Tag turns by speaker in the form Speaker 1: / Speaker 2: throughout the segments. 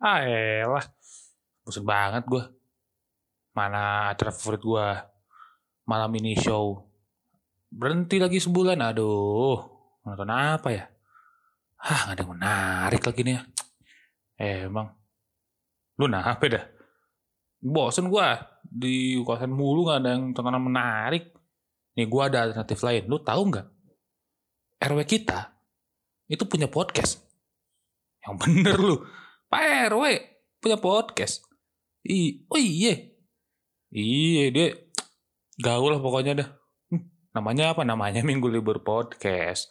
Speaker 1: Ah elah. Bosan banget gue. Mana acara favorit gue. Malam ini show. Berhenti lagi sebulan. Aduh. Nonton apa ya? Hah gak ada yang menarik lagi nih ya. Emang. Lu apa dah? Bosen gue. Di kawasan mulu gak ada yang tontonan menarik. Nih gue ada alternatif lain. Lu tahu nggak? RW kita itu punya podcast. Yang bener lu. Pak RW punya podcast. I, oh iya. Iya dia gaul lah pokoknya dah. Hmm, namanya apa? Namanya Minggu Libur Podcast.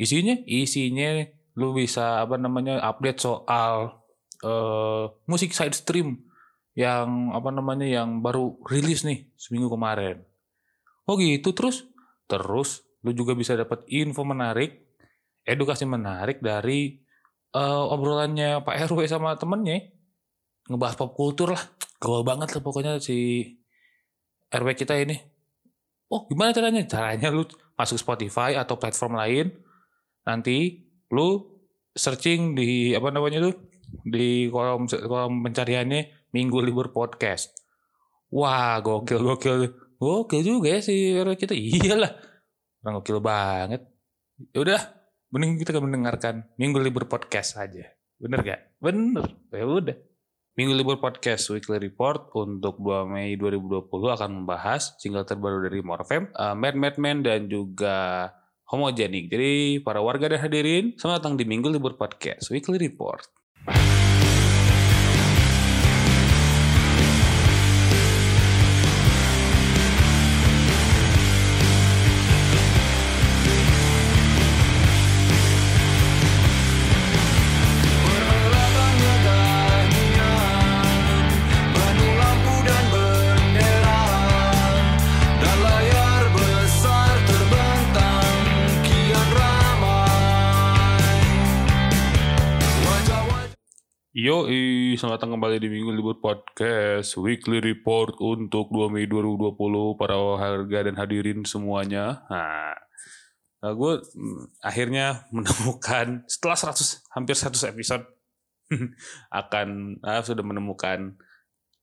Speaker 1: Isinya, isinya lu bisa apa namanya update soal uh, musik side stream yang apa namanya yang baru rilis nih seminggu kemarin. Oh gitu terus terus lu juga bisa dapat info menarik, edukasi menarik dari uh, obrolannya Pak RW sama temennya ngebahas pop kultur lah. Gaul banget lah pokoknya si RW kita ini. Oh gimana caranya? Caranya lu masuk Spotify atau platform lain. Nanti lu searching di apa namanya tuh? Di kolom kolom pencariannya minggu libur podcast. Wah gokil gokil. Gokil juga ya si RW kita. Iyalah. Orang gokil banget. Ya udah Mending kita mendengarkan Minggu Libur Podcast saja. Bener gak? Bener. Ya udah. Minggu Libur Podcast Weekly Report untuk 2 Mei 2020 akan membahas single terbaru dari Morfem, uh, Mad Mad Man dan juga Homogenik. Jadi para warga dan hadirin, selamat datang di Minggu Libur Podcast Weekly Report. Selamat datang kembali di Minggu Libur Podcast Weekly Report untuk 2 Mei 2020 para harga dan hadirin semuanya. Nah, nah gue mm, akhirnya menemukan setelah 100 hampir 100 episode akan uh, sudah menemukan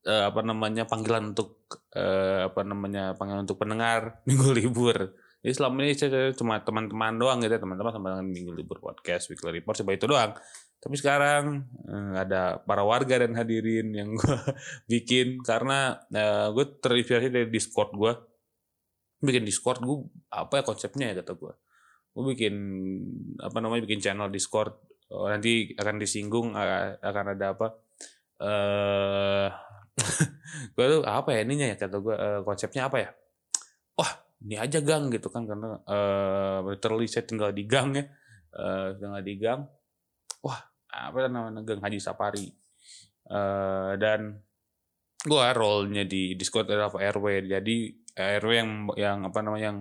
Speaker 1: uh, apa namanya panggilan untuk uh, apa namanya panggilan untuk pendengar Minggu Libur. Jadi selama ini saya cuma teman-teman doang gitu, ya, teman-teman sama dengan Minggu Libur Podcast Weekly Report coba itu doang. Tapi sekarang eh, ada para warga dan hadirin yang gue bikin karena eh, gue terinspirasi dari Discord gue. Bikin Discord gue apa ya konsepnya ya kata gue. Gue bikin apa namanya bikin channel Discord. Oh, nanti akan disinggung akan ada apa? Eh gue tuh apa ya ininya ya kata gue uh, konsepnya apa ya? Wah ini aja gang gitu kan karena uh, literally saya tinggal di gang ya. Uh, tinggal di gang. Wah apa namanya Gang Haji Sapari uh, dan gua role-nya di Discord adalah RW jadi RW yang yang apa namanya yang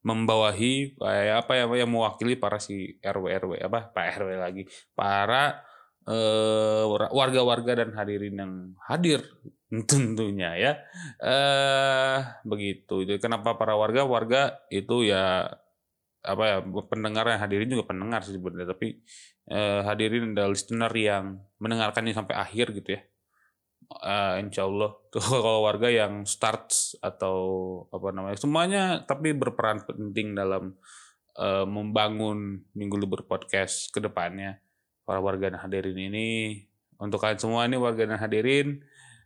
Speaker 1: membawahi kayak apa ya yang mewakili para si RW RW apa Pak RW lagi. Para uh, warga-warga dan hadirin yang hadir tentunya ya. Eh begitu. Jadi kenapa para warga? Warga itu ya apa ya pendengar yang hadirin juga pendengar sih sebenarnya tapi eh, hadirin adalah listener yang mendengarkannya sampai akhir gitu ya. Uh, insya Allah. Tuh kalau warga yang start atau apa namanya semuanya tapi berperan penting dalam uh, membangun minggu libur podcast ke depannya para warga dan hadirin ini. Untuk kalian semua ini warga dan hadirin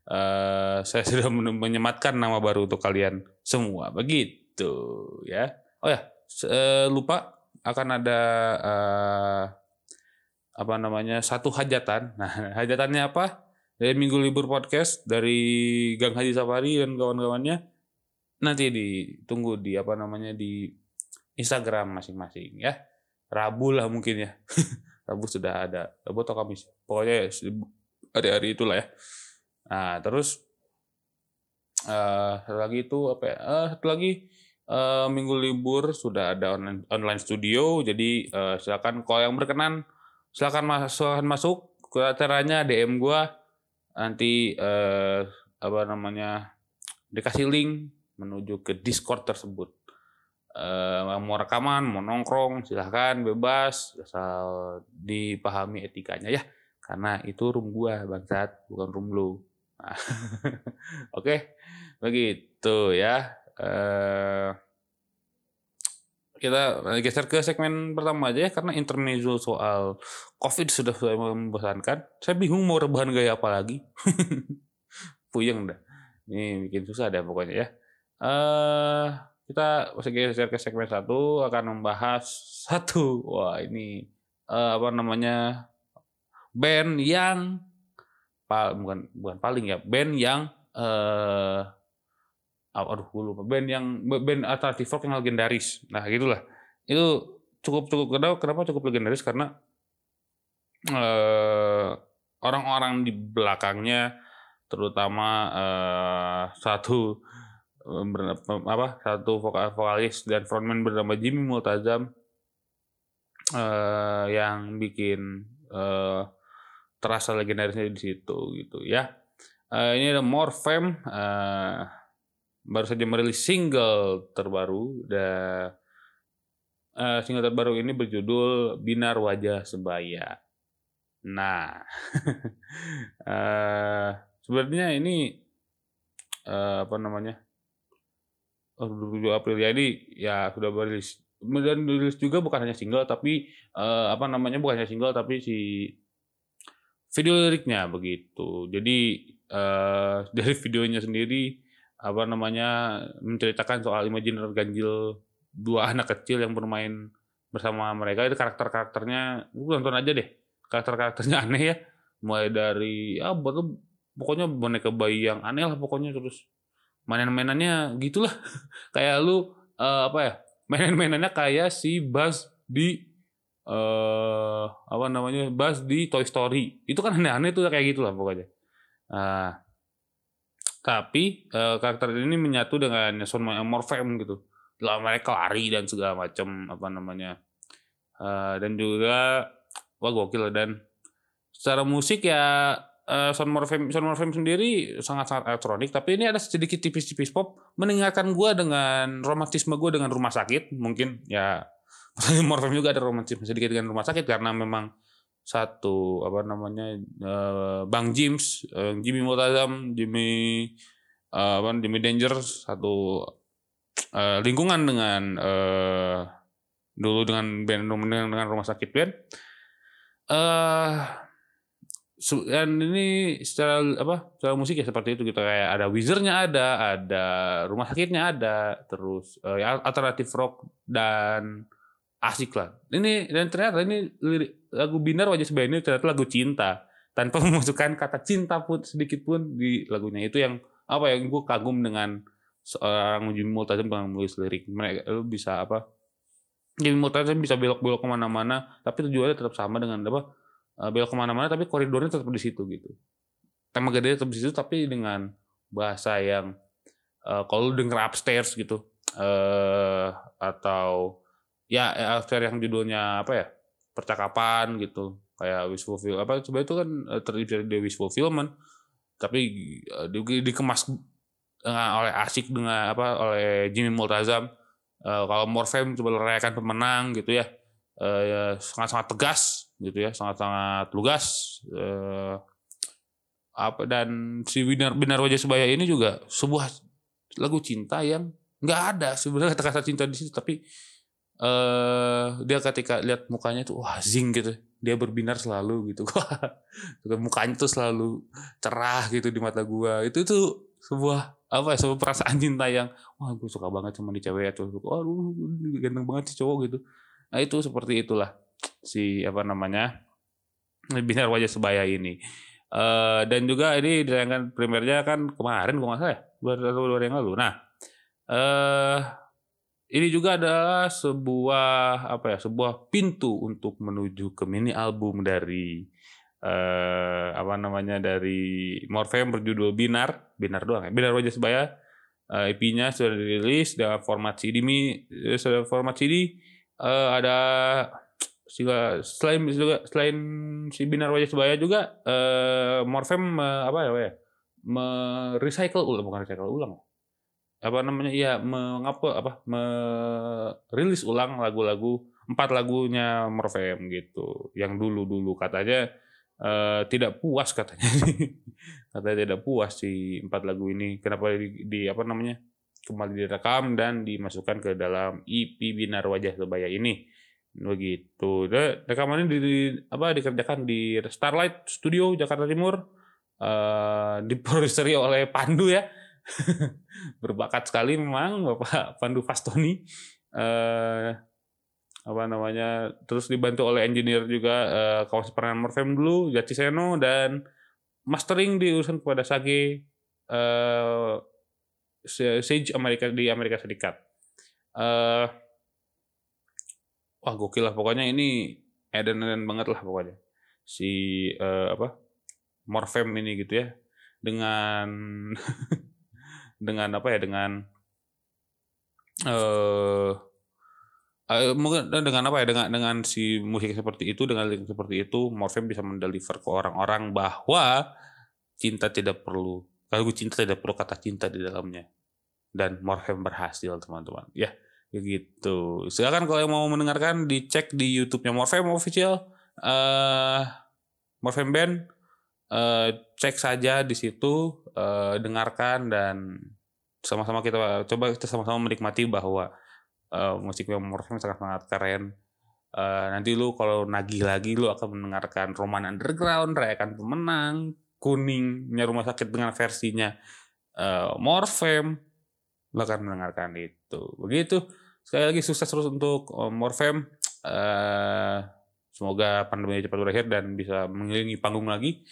Speaker 1: uh, saya sudah menyematkan nama baru untuk kalian semua. Begitu ya. Oh ya uh, lupa akan ada uh, apa namanya satu hajatan. Nah hajatannya apa? Dari Minggu Libur Podcast dari Gang Haji Safari dan kawan-kawannya nanti ditunggu di apa namanya di Instagram masing-masing ya. Rabu lah mungkin ya. Rabu sudah ada. Rabu atau Kamis. Pokoknya hari-hari itulah ya. Nah terus uh, satu lagi itu apa ya? Uh, satu lagi uh, minggu libur sudah ada online online studio jadi uh, silakan kalau yang berkenan silakan masuk masuk ke acaranya DM gua nanti uh, apa namanya dikasih link menuju ke Discord tersebut. Uh, mau rekaman, mau nongkrong, silahkan bebas asal dipahami etikanya ya. karena itu room gua bangsat bukan room lu nah, oke okay, begitu ya uh, kita geser ke segmen pertama aja ya karena intermezzo soal covid sudah membosankan. Saya bingung mau rebahan gaya apa lagi. Puyeng dah. Ini bikin susah deh pokoknya ya. Uh, kita geser ke segmen satu akan membahas satu. Wah ini uh, apa namanya band yang bukan bukan paling ya band yang uh, aduh gue lupa. Band yang band alternatif rock yang legendaris. Nah gitulah. Itu cukup cukup kenapa kenapa cukup legendaris? Karena orang orang-orang di belakangnya terutama uh, satu apa satu vokal vokalis dan frontman bernama Jimmy Multazam uh, yang bikin uh, terasa legendarisnya di situ gitu ya. Uh, ini ada More uh, baru saja merilis single terbaru dan uh, single terbaru ini berjudul Binar Wajah Sebaya. Nah, uh, sebenarnya ini uh, apa namanya? Oh, 27 April ya ini ya sudah merilis dan rilis juga bukan hanya single tapi uh, apa namanya bukan hanya single tapi si video liriknya begitu. Jadi uh, dari videonya sendiri apa namanya menceritakan soal imajiner ganjil dua anak kecil yang bermain bersama mereka. Itu karakter-karakternya lu tonton aja deh. Karakter-karakternya aneh ya. Mulai dari ya buat pokoknya boneka bayi yang aneh lah pokoknya terus mainan-mainannya gitulah. Kayak lu uh, apa ya mainan-mainannya kayak si Buzz di uh, apa namanya Buzz di Toy Story. Itu kan aneh-aneh tuh kayak gitulah pokoknya. Nah tapi uh, karakter ini menyatu dengan Son Morphem gitu. Dalam mereka lari dan segala macam apa namanya. Uh, dan juga wah gokil dan secara musik ya uh, Son Morphem Son Morphem sendiri sangat-sangat elektronik tapi ini ada sedikit tipis-tipis pop mendengarkan gue dengan romantisme gue dengan rumah sakit mungkin ya Morphem juga ada romantisme sedikit dengan rumah sakit karena memang satu apa namanya uh, Bang James, uh, Jimmy Multazam, Jimmy uh, apa Jimmy Danger satu uh, lingkungan dengan uh, dulu dengan band dengan, dengan rumah sakit band. Uh, dan ini secara apa secara musik ya seperti itu kita gitu. kayak ada wizardnya ada ada rumah sakitnya ada terus uh, alternatif rock dan asik lah. Ini dan ternyata ini lirik, lagu Binar Wajah ini ternyata lagu cinta. Tanpa memasukkan kata cinta pun sedikit pun di lagunya. Itu yang apa ya gue kagum dengan seorang Jimmy Multazam yang menulis lirik. Mereka lu bisa apa Jimmy Multazam bisa belok-belok ke mana-mana tapi tujuannya tetap sama dengan apa eh, belok ke mana-mana tapi koridornya tetap di situ gitu. Tema gede tetap di situ tapi dengan bahasa yang uh, kalau denger upstairs gitu uh, atau ya after yang judulnya apa ya percakapan gitu. Kayak wish fulfill apa coba itu kan eh, terdiri dari wish fulfillment tapi uh, di, dikemas dengan oleh asik dengan apa oleh Jimmy Multazam. Uh, kalau Morfem coba merayakan pemenang gitu ya. Uh, ya, sangat-sangat tegas gitu ya sangat-sangat lugas. Uh, apa dan si Binar Binar Wajah Sebaya ini juga sebuah lagu cinta yang nggak ada sebenarnya kata-kata cinta di situ tapi uh, dia ketika lihat mukanya tuh wah zing gitu. Dia berbinar selalu gitu. Mukanya tuh selalu cerah gitu di mata gua. Itu tuh sebuah apa ya sebuah perasaan cinta yang wah gue suka banget sama di cewek atau waduh ganteng banget sih cowok gitu. Nah itu seperti itulah si apa namanya binar wajah sebaya ini. Uh, dan juga ini ditayangkan primernya kan kemarin kalau nggak salah ya dua hari yang lalu. Nah eh uh, ini juga adalah sebuah apa ya sebuah pintu untuk menuju ke mini album dari eh, apa namanya dari Morfem berjudul Binar. Binar doang ya? Binar Wajah Sebaya. Eh, EP-nya sudah dirilis dengan format CD mi eh, sudah format CD eh, ada juga selain juga selain si Binar Wajah Sebaya juga eh, Morfem eh, apa ya, ya merecycle ulang bukan recycle ulang apa namanya ya mengapa apa merilis ulang lagu-lagu empat lagunya Morfem gitu yang dulu dulu katanya uh, tidak puas katanya. Katanya tidak puas si empat lagu ini. Kenapa di, di apa namanya kembali direkam dan dimasukkan ke dalam EP Binar Wajah Sebaya ini. Begitu. Rekaman ini di, di, apa dikerjakan di Starlight Studio Jakarta Timur uh, diproduksi oleh Pandu ya berbakat sekali memang Bapak Pandu Fastoni. Uh, apa namanya terus dibantu oleh engineer juga uh, kawan seperan Morfem dulu Jati Seno dan mastering diurusan kepada Sage uh, Sage Amerika di Amerika Serikat. Uh, wah gokil lah. Pokoknya ini eden-eden banget lah pokoknya. Si uh, apa Morfem ini gitu ya. Dengan dengan apa ya dengan eh uh, mungkin dengan apa ya dengan dengan si musik seperti itu dengan lirik seperti itu Morfem bisa mendeliver ke orang-orang bahwa cinta tidak perlu kalau cinta tidak perlu kata cinta di dalamnya. Dan Morfem berhasil teman-teman. Ya ya gitu. Silakan kalau yang mau mendengarkan dicek di YouTube-nya Morfem official uh, Morfem band uh, cek saja di situ uh, dengarkan dan sama-sama kita coba kita sama-sama menikmati bahwa uh, musik Morfem sangat sangat keren. Uh, nanti lu kalau nagih lagi lu akan mendengarkan Roman Underground rayakan pemenang kuningnya rumah sakit dengan versinya uh, Morfem. Lu akan mendengarkan itu. Begitu. Sekali lagi sukses terus untuk uh, Morfem. Uh, semoga pandemi cepat berakhir dan bisa mengelilingi panggung lagi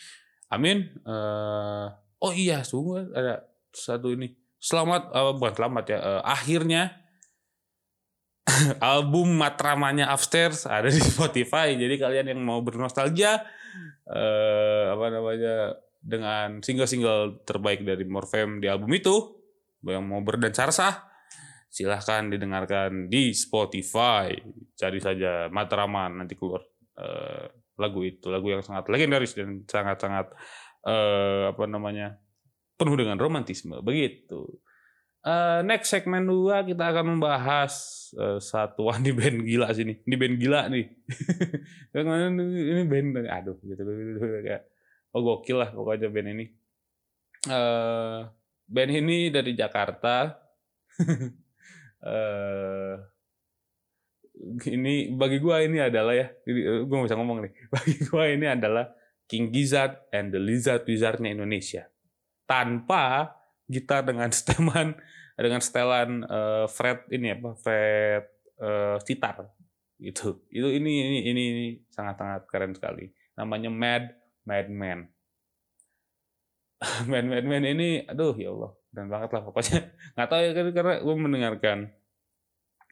Speaker 1: amin uh, oh iya sungguh ada satu ini selamat uh, bukan selamat ya uh, akhirnya album matramanya Upstairs ada di Spotify. Jadi kalian yang mau bernostalgia eh, apa namanya dengan single-single terbaik dari Morfem di album itu, yang mau berdansa sah, silahkan didengarkan di Spotify. Cari saja Matraman nanti keluar eh, lagu itu, lagu yang sangat legendaris dan sangat-sangat eh, apa namanya penuh dengan romantisme. Begitu. Uh, next segmen dua kita akan membahas uh, satuan di band gila sini. Di band gila nih. ini band aduh gitu, gitu, gitu kayak oh gokil lah pokoknya band ini. Uh, band ini dari Jakarta. uh, ini bagi gua ini adalah ya, gua gak bisa ngomong nih. Bagi gua ini adalah King Gizzard and the Lizard Wizardnya Indonesia. Tanpa gitar dengan setelan dengan setelan uh, fret ini apa fret uh, sitar gitu itu ini ini ini, sangat sangat keren sekali namanya Mad Madman Mad Madman ini aduh ya Allah keren banget lah pokoknya nggak tahu ya karena gue mendengarkan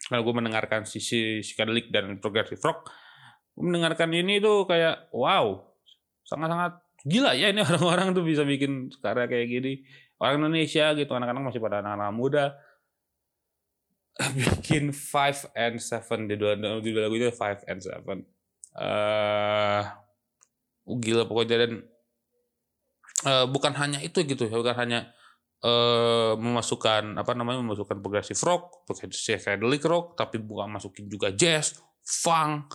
Speaker 1: kalau gue mendengarkan sisi psychedelic dan progressive rock gue mendengarkan ini tuh kayak wow sangat sangat gila ya ini orang-orang tuh bisa bikin karya kayak gini. Orang Indonesia gitu anak-anak masih pada anak-anak muda. Bikin five and seven di dua di dua lagu itu five and seven. Uh, gila pokoknya dan uh, bukan hanya itu gitu bukan hanya uh, memasukkan apa namanya memasukkan progressive rock, psychedelic rock, tapi bukan masukin juga jazz, funk.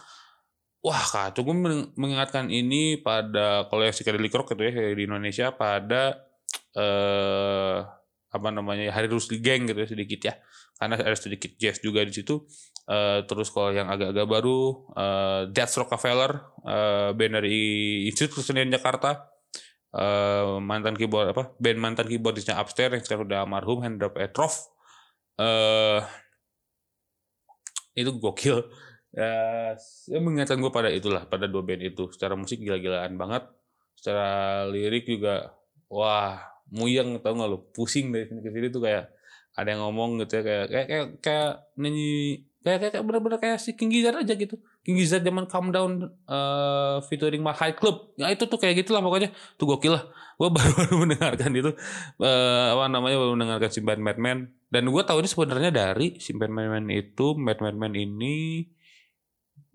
Speaker 1: Wah, kacau. Gue mengingatkan ini pada kalau yang psychedelic rock itu ya di Indonesia pada eh apa namanya Hari Rusli Gang gitu ya sedikit ya. Karena ada sedikit jazz juga di situ. Uh, terus kalau yang agak-agak baru uh, Death Rockefeller uh, band dari Institut Kesenian Jakarta uh, mantan keyboard apa band mantan keyboardisnya Upstairs yang sekarang udah almarhum Hendra Petrov uh, itu gokil. Ya, ya mengingatkan gue pada itulah pada dua band itu. Secara musik gila-gilaan banget. Secara lirik juga wah muyang tau gak lo pusing dari sini ke sini tuh kayak ada yang ngomong gitu ya kayak kayak kayak, kayak nyanyi kayak kayak, kayak bener-bener kayak si King Gizzard aja gitu Gizzard zaman Calm Down uh, featuring My High Club. Ya itu tuh kayak gitulah pokoknya. Tuh gokil lah. Gue baru-baru mendengarkan itu. Uh, apa namanya baru mendengarkan Simpan Madman dan gue tahu ini sebenarnya dari Simpan Madman itu Mad Madman ini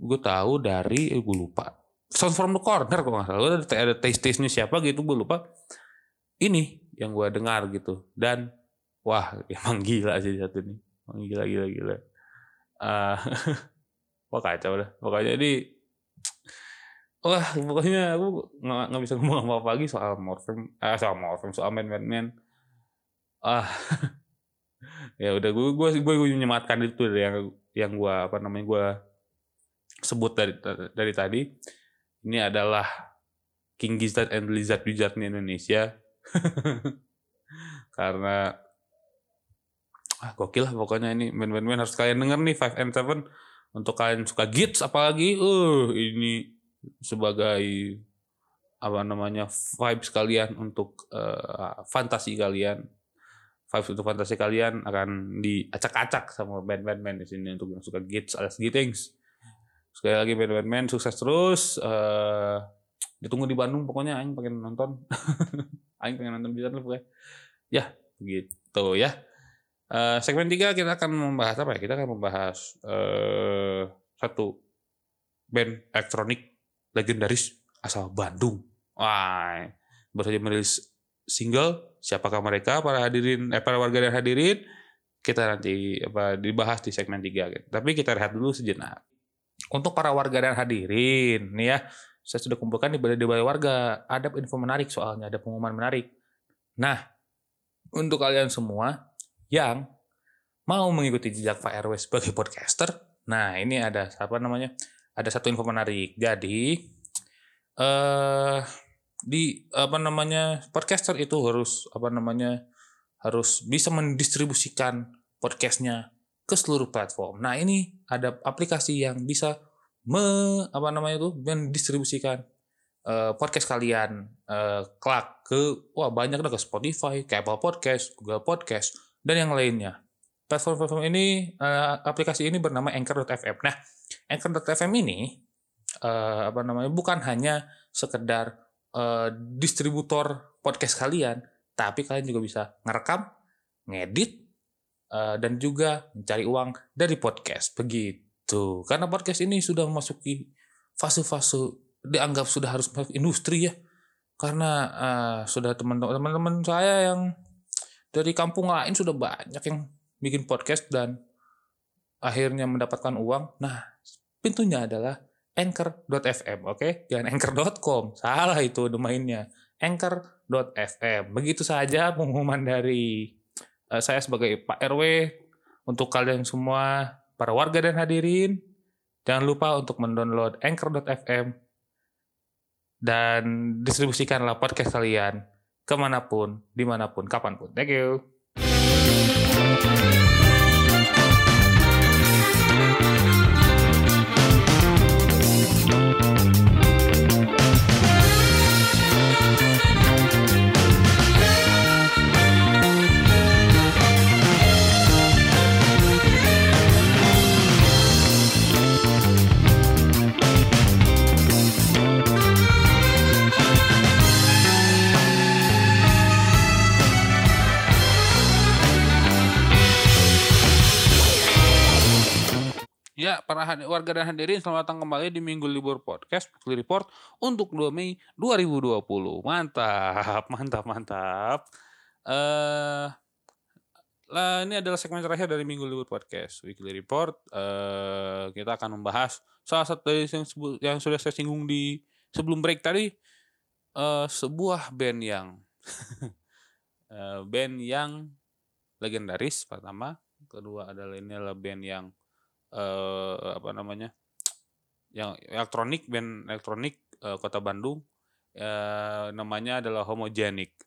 Speaker 1: gue tahu dari eh, gue lupa. Sound from the Corner kok nggak salah. Ada, ada taste taste nya siapa gitu gue lupa. Ini yang gue dengar gitu. Dan wah emang gila sih satu ini. Emang gila gila gila. Uh, wah kacau lah pokoknya jadi wah pokoknya aku nggak nggak bisa ngomong apa apa lagi soal Morphem eh soal Morphem soal Man Man Man ah ya udah gue gue gue, gue menyematkan itu dari yang yang gue apa namanya gue sebut dari dari tadi. Ini adalah King Gizzard and Lizard Wizard di Indonesia. Karena ah gokil lah pokoknya ini. Men-men harus kalian denger nih Five and Seven untuk kalian suka gits apalagi uh ini sebagai apa namanya vibes kalian untuk uh, fantasi kalian. Vibes untuk fantasi kalian akan diacak-acak sama band-band di sini untuk yang suka gits. Alias gittings sekali lagi band-band sukses terus uh, ditunggu di Bandung pokoknya aing pengen nonton. Aing pengen nonton bisa pokoknya. Ya gitu ya uh, segmen tiga kita akan membahas apa ya kita akan membahas uh, satu band elektronik legendaris asal Bandung wah baru saja merilis single siapakah mereka para hadirin eh para warga dan hadirin kita nanti apa dibahas di segmen tiga gitu. tapi kita rehat dulu sejenak untuk para warga dan hadirin nih ya saya sudah kumpulkan di balai di balai warga. Ada info menarik soalnya, ada pengumuman menarik. Nah, untuk kalian semua yang mau mengikuti jejak Pak RW sebagai podcaster, nah ini ada apa namanya? Ada satu info menarik. Jadi eh di apa namanya podcaster itu harus apa namanya harus bisa mendistribusikan podcastnya ke seluruh platform. Nah ini ada aplikasi yang bisa me apa namanya itu mendistribusikan uh, podcast kalian uh, kelak ke wah banyak ke Spotify, ke Apple Podcast, Google Podcast dan yang lainnya. Platform-platform ini uh, aplikasi ini bernama Anchor.fm. Nah, Anchor.fm ini uh, apa namanya bukan hanya sekedar uh, distributor podcast kalian, tapi kalian juga bisa ngerekam, ngedit, uh, dan juga mencari uang dari podcast. Begitu. Karena podcast ini sudah memasuki fase-fase dianggap sudah harus masuk industri ya. Karena uh, sudah teman-teman saya yang dari kampung lain sudah banyak yang bikin podcast dan akhirnya mendapatkan uang. Nah, pintunya adalah anchor.fm, oke? Okay? Jangan anchor.com. Salah itu domainnya. anchor.fm. Begitu saja pengumuman dari uh, saya sebagai Pak RW untuk kalian semua Para warga dan hadirin, jangan lupa untuk mendownload Anchor.fm dan distribusikanlah podcast kalian ke mana pun, di mana pun, kapan pun. Thank you. Ya, para warga dan hadirin selamat datang kembali di Minggu Libur Podcast Weekly Report untuk 2 Mei 2020. Mantap, mantap, mantap. Eh uh, ini adalah segmen terakhir dari Minggu Libur Podcast Weekly Report. Uh, kita akan membahas salah satu dari yang, yang sudah saya singgung di sebelum break tadi uh, sebuah band yang uh, band yang legendaris pertama, kedua adalah ini adalah band yang uh, apa namanya yang elektronik band elektronik uh, kota Bandung uh, namanya adalah Homogenic.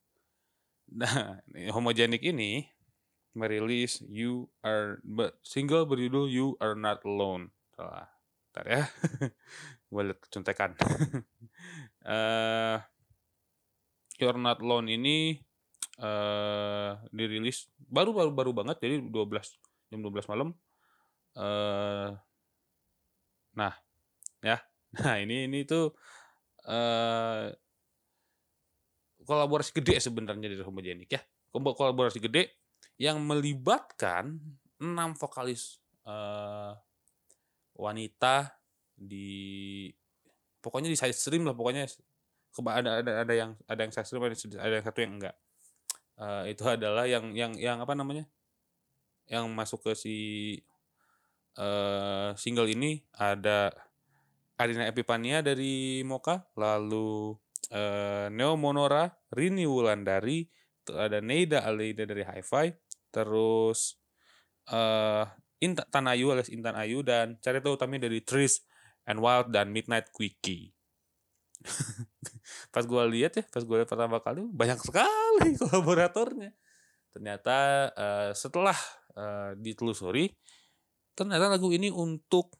Speaker 1: Nah, Homogenic ini merilis You Are single berjudul You Are Not Alone. Salah. Ntar ya. Gue contekan. uh, you Are Not Alone ini uh, dirilis baru baru baru banget jadi 12 jam 12 malam uh, nah ya. Nah ini ini tuh uh, kolaborasi gede sebenarnya dari homogenik ya. Kolaborasi gede yang melibatkan enam vokalis uh, wanita di pokoknya di side stream lah pokoknya. Ada ada ada yang ada yang side stream ada yang satu yang enggak. Uh, itu adalah yang yang yang apa namanya? Yang masuk ke si uh, single ini ada Arina Epipania dari Moka, lalu uh, Neo Monora, Rini Wulandari, ada Neida Alida dari Hi-Fi, terus uh, Intan Tanayu alias Intan Ayu dan Carita Utami dari Tris and Wild dan Midnight Quickie. pas gue lihat ya, pas gue lihat pertama kali banyak sekali kolaboratornya. Ternyata uh, setelah uh, ditelusuri, ternyata lagu ini untuk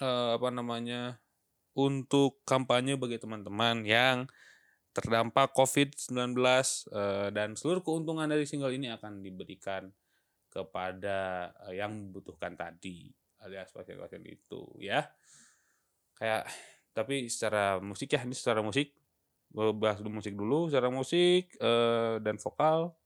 Speaker 1: uh, apa namanya untuk kampanye bagi teman-teman yang terdampak COVID-19 uh, dan seluruh keuntungan dari single ini akan diberikan kepada uh, yang membutuhkan tadi alias pasien-pasien itu ya. Kayak tapi secara musik ya ini secara musik. Bahas dulu musik dulu secara musik uh, dan vokal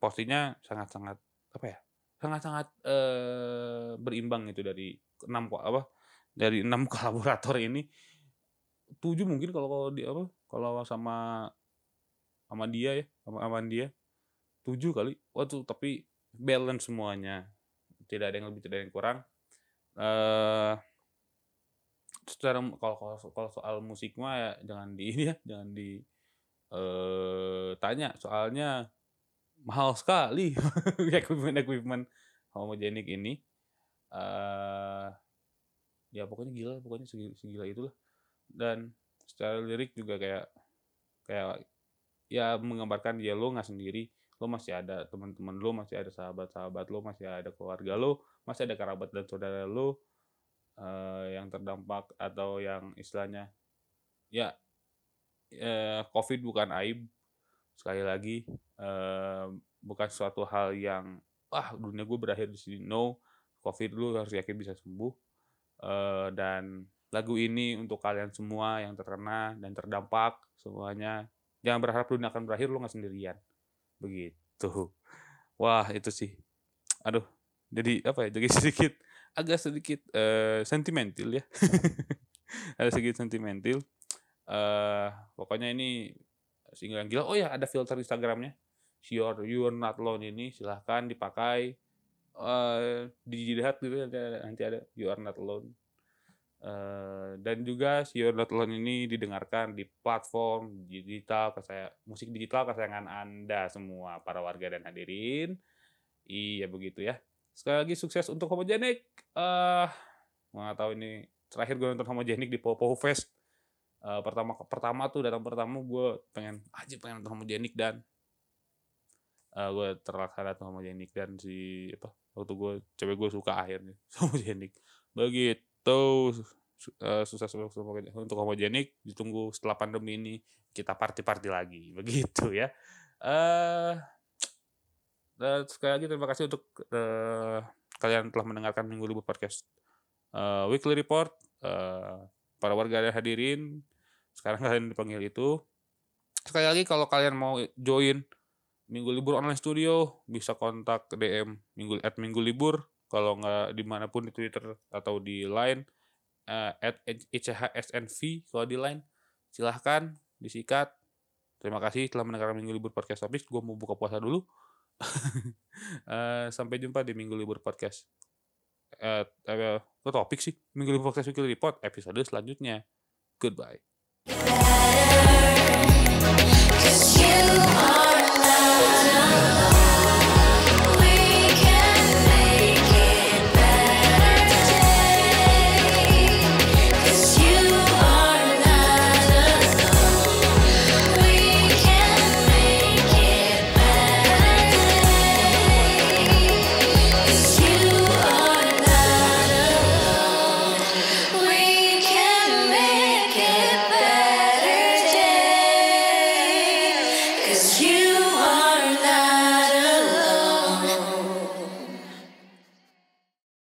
Speaker 1: posisinya sangat-sangat apa ya sangat-sangat uh, berimbang itu dari enam apa dari enam kolaborator ini. Tujuh mungkin kalau kalau di apa kalau sama sama dia ya sama sama dia. Tujuh kali. Waktu tapi balance semuanya. Tidak ada yang lebih tidak ada yang kurang. Eh secara kalau kalau kalau soal musik mah ya jangan di ini ya jangan di eh tanya. Soalnya mahal sekali equipment equipment homogenik ini. Uh, ya pokoknya gila pokoknya segila, segila itulah. Dan secara lirik juga kayak kayak ya menggambarkan dia lo nggak sendiri. Lo masih ada teman-teman lo masih ada sahabat-sahabat lo masih ada keluarga lo masih ada kerabat dan saudara lo uh, yang terdampak atau yang istilahnya ya uh, covid bukan aib sekali lagi uh, bukan suatu hal yang wah dunia gue berakhir di sini. No covid lu harus yakin bisa sembuh. Uh, dan lagu ini untuk kalian semua yang terkena dan terdampak semuanya jangan berharap dunia akan berakhir lu nggak sendirian. Begitu. Wah itu sih. Aduh jadi apa ya jadi sedikit agak sedikit uh, sentimental ya. Ada sedikit sentimental. Uh, pokoknya ini single yang gila oh ya ada filter Instagramnya Sure You're Not Alone ini silahkan dipakai uh, dilihat gitu nanti ada You Are Not Alone Uh, dan juga si You're Not Alone ini didengarkan di platform digital saya musik digital kesayangan Anda semua para warga dan hadirin. Iya begitu ya. Sekali lagi sukses untuk Homogenik. Eh uh, nggak tahu ini terakhir gue nonton Homogenik di Popo Fest. Uh, pertama pertama tuh datang pertama gue pengen aja pengen Homogenik dan. Uh, gue terlaksana tuh Homogenik dan si apa waktu gue cewek gue suka akhirnya Homogenik begitu uh, sukses untuk homogenik ditunggu setelah pandemi ini kita party-party lagi. Begitu ya. Uh, dan sekali lagi terima kasih untuk uh, kalian telah mendengarkan minggu libur podcast uh, weekly report. Uh, para warga yang hadirin sekarang kalian dipanggil itu. Sekali lagi kalau kalian mau join minggu libur online studio bisa kontak DM minggu at minggu libur. Kalau nggak di mana pun di Twitter atau di Line uh, at ICHSNV kalau di Line silahkan disikat. Terima kasih telah mendengarkan minggu libur podcast habis. Gue mau buka puasa dulu. Uh, sampai jumpa di minggu libur podcast. Uh, uh, topik sih minggu libur podcast weekly report episode selanjutnya. Goodbye. You